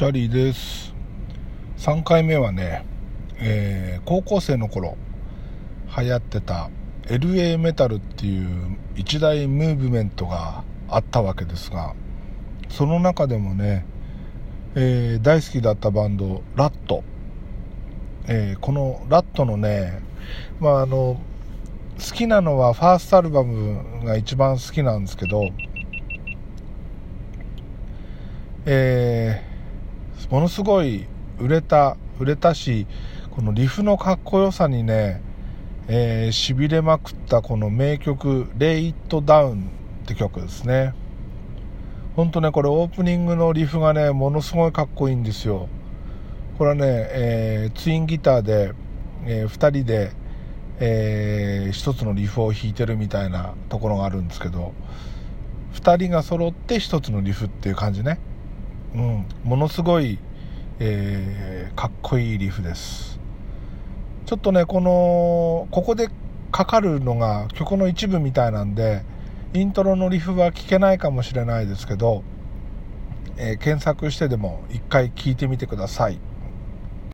チャリです。3回目はね、えー、高校生の頃流行ってた LA メタルっていう一大ムーブメントがあったわけですがその中でもね、えー、大好きだったバンドラット、えー、このラットのねまああの好きなのはファーストアルバムが一番好きなんですけどえ、ものすごい売れた売れたしこのリフのかっこよさにねえー、痺れまくったこの名曲「レイ・イット・ダウン」って曲ですね。ほんとねこれオープニングのリフがねものすごいかっこいいんですよ。これはね、えー、ツインギターで、えー、2人で、えー、1つのリフを弾いてるみたいなところがあるんですけど2人が揃って1つのリフっていう感じね。うん。ものすごい、えー、かっこいいリフです。ちょっとねこのここでかかるのが曲の一部みたいなんでイントロのリフは聞けないかもしれないですけど、えー、検索してでも一回聴いてみてください。